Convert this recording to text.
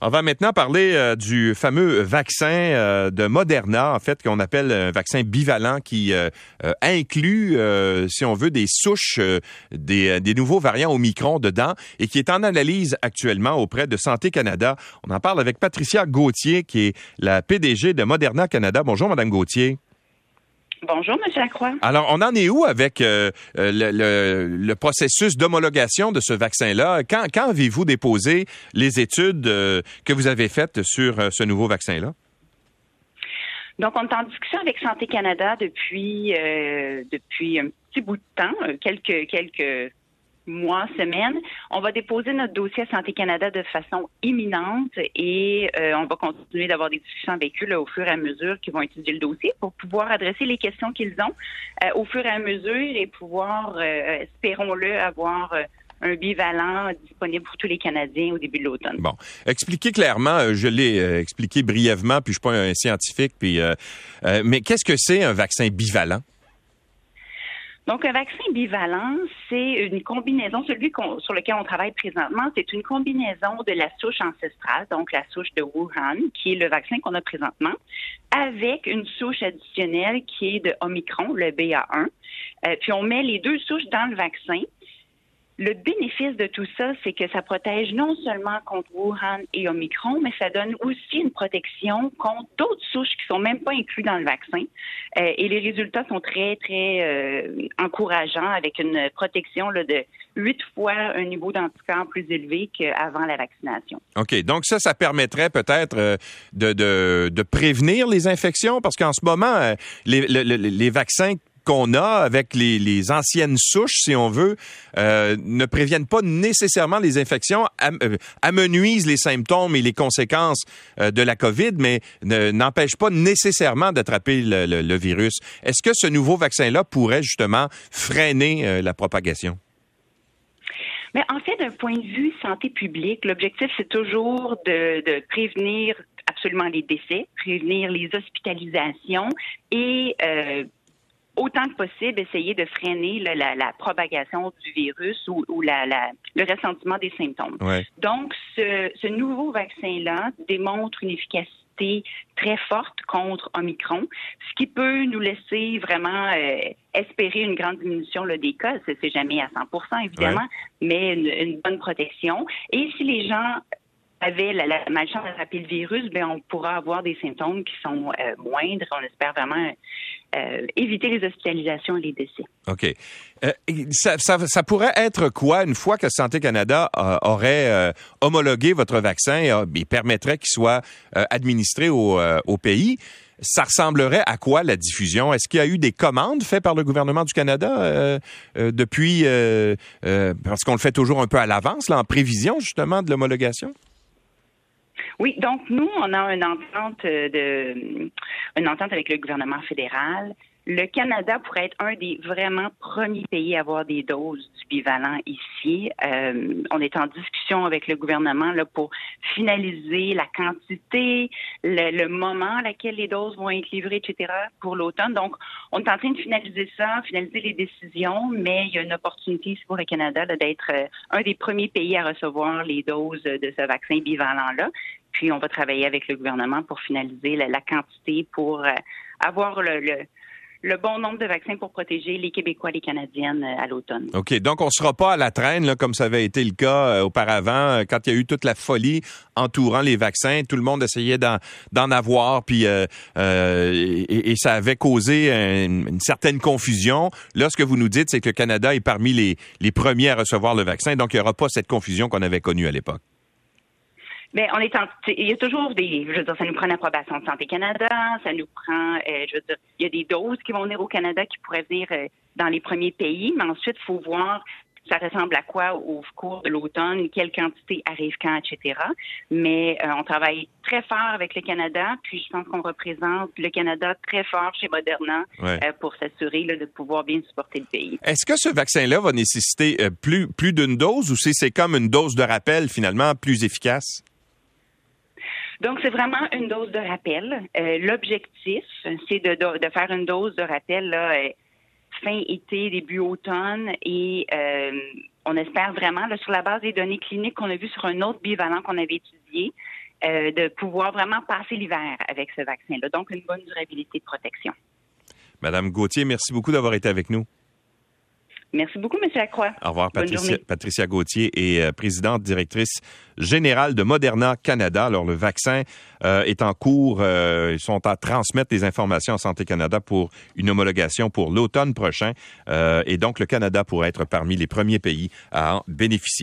On va maintenant parler euh, du fameux vaccin euh, de Moderna, en fait, qu'on appelle un vaccin bivalent qui euh, inclut, si on veut, des souches des, des, nouveaux variants Omicron dedans et qui est en analyse actuellement auprès de Santé Canada. On en parle avec Patricia Gauthier, qui est la PDG de Moderna Canada. Bonjour, Madame Gauthier. Bonjour, M. Lacroix. Alors, on en est où avec euh, euh, le, processus d'homologation de ce vaccin-là? Quand, avez-vous déposé les études euh, que vous avez faites sur ce nouveau vaccin-là? Donc, on est en discussion avec Santé Canada depuis depuis un petit bout de temps, quelques quelques mois, semaines. On va déposer notre dossier à Santé Canada de façon imminente et euh, on va continuer d'avoir des discussions avec eux au fur et à mesure qu'ils vont étudier le dossier pour pouvoir adresser les questions qu'ils ont euh, au fur et à mesure et pouvoir, euh, espérons-le, avoir un bivalent disponible pour tous les Canadiens au début de l'automne. Bon, expliquez clairement, je l'ai expliqué brièvement, puis je suis pas un scientifique, puis mais qu'est-ce que c'est un vaccin bivalent? Donc, un vaccin bivalent, c'est une combinaison, celui sur lequel on travaille présentement, c'est une combinaison de la souche ancestrale, donc la souche de Wuhan, qui est le vaccin qu'on a présentement, avec une souche additionnelle qui est de Omicron, le BA1. Euh, puis on met les deux souches dans le vaccin le bénéfice de tout ça, c'est que ça protège non seulement contre Wuhan et Omicron, mais ça donne aussi une protection contre d'autres souches qui sont même pas incluses dans le vaccin. Euh, et les résultats sont très, très euh, encourageants avec une protection de huit fois un niveau d'anticorps plus élevé qu'avant la vaccination. OK. Donc ça, ça permettrait peut-être euh, de, prévenir les infections parce qu'en ce moment, les vaccins qu'on a avec les, anciennes souches, si on veut, euh, ne préviennent pas nécessairement les infections, euh, amenuisent les symptômes et les conséquences euh, de la COVID, mais n'empêchent pas nécessairement d'attraper le, virus. Est-ce que ce nouveau vaccin-là pourrait justement freiner la propagation? Mais en fait, d'un point de vue santé publique, l'objectif, c'est toujours de, de, prévenir absolument les décès, prévenir les hospitalisations et euh, autant que possible essayer de freiner la, propagation du virus ou, le ressentiment des symptômes. Donc, ce, nouveau vaccin-là démontre une efficacité très forte contre Omicron, ce qui peut nous laisser vraiment euh, espérer une grande diminution des cas. C'est jamais à 100 évidemment, mais une, bonne protection. Et si les gens avaient la, la malchance d'attraper le virus, ben on pourra avoir des symptômes qui sont euh, moindres. On espère vraiment euh, éviter les hospitalisations et les décès. OK. Euh, ça, pourrait être quoi une fois que Santé Canada aurait homologué votre vaccin et, permettrait qu'il soit administré au, pays? Ça ressemblerait à quoi la diffusion? Est-ce qu'il y a eu des commandes faites par le gouvernement du Canada depuis, parce qu'on le fait toujours un peu à l'avance, en prévision justement de l'homologation? Oui, donc nous, on a une entente de une entente avec le gouvernement fédéral. Le Canada pourrait être un des vraiment premiers pays à avoir des doses du bivalent ici. Euh, on est en discussion avec le gouvernement là, pour finaliser la quantité, le, moment à laquelle les doses vont être livrées, etc. pour l'automne. Donc, on est en train de finaliser ça, finaliser les décisions, mais il y a une opportunité ici pour le Canada d'être euh, un des premiers pays à recevoir les doses de ce vaccin bivalent-là. Puis on va travailler avec le gouvernement pour finaliser la, quantité pour euh, avoir le, bon nombre de vaccins pour protéger les Québécois et les Canadiennes euh, à l'automne. OK. Donc, on ne sera pas à la traîne, là, comme ça avait été le cas euh, auparavant, quand il y a eu toute la folie entourant les vaccins. Tout le monde essayait d'en avoir, puis et, ça avait causé une, certaine confusion. Là, ce que vous nous dites, c'est que le Canada est parmi les premiers à recevoir le vaccin. Donc, il n'y aura pas cette confusion qu'on avait connue à l'époque. Mais on est en, il y a toujours des, je veux dire, ça nous prend l'approbation de Santé Canada, ça nous prend, euh, je veux dire, il y a des doses qui vont venir au Canada qui pourraient venir euh, dans les premiers pays, mais ensuite, il faut voir ça ressemble à quoi au cours de l'automne, quelle quantité arrive quand, etc. Mais euh, on travaille très fort avec le Canada, puis je pense qu'on représente le Canada très fort chez Moderna pour s'assurer de pouvoir bien supporter le pays. Est-ce que ce vaccin-là va nécessiter plus, plus d'une dose ou c'est comme une dose de rappel finalement plus efficace? Donc, c'est vraiment une dose de rappel. Euh, l'objectif, c'est de, faire une dose de rappel euh, fin été, début automne, et euh, on espère vraiment, sur la base des données cliniques qu'on a vues sur un autre bivalent qu'on avait étudié, de pouvoir vraiment passer l'hiver avec ce vaccin-là. Donc, une bonne durabilité de protection. Madame Gauthier, merci beaucoup d'avoir été avec nous. Merci beaucoup, M. Lacroix. Au revoir, Patricia, Patricia, Gauthier est euh, présidente directrice générale de Moderna Canada. Alors, le vaccin euh, est en cours. Euh, ils sont à transmettre des informations à Santé Canada pour une homologation pour l'automne prochain. et donc, le Canada pourrait être parmi les premiers pays à en bénéficier.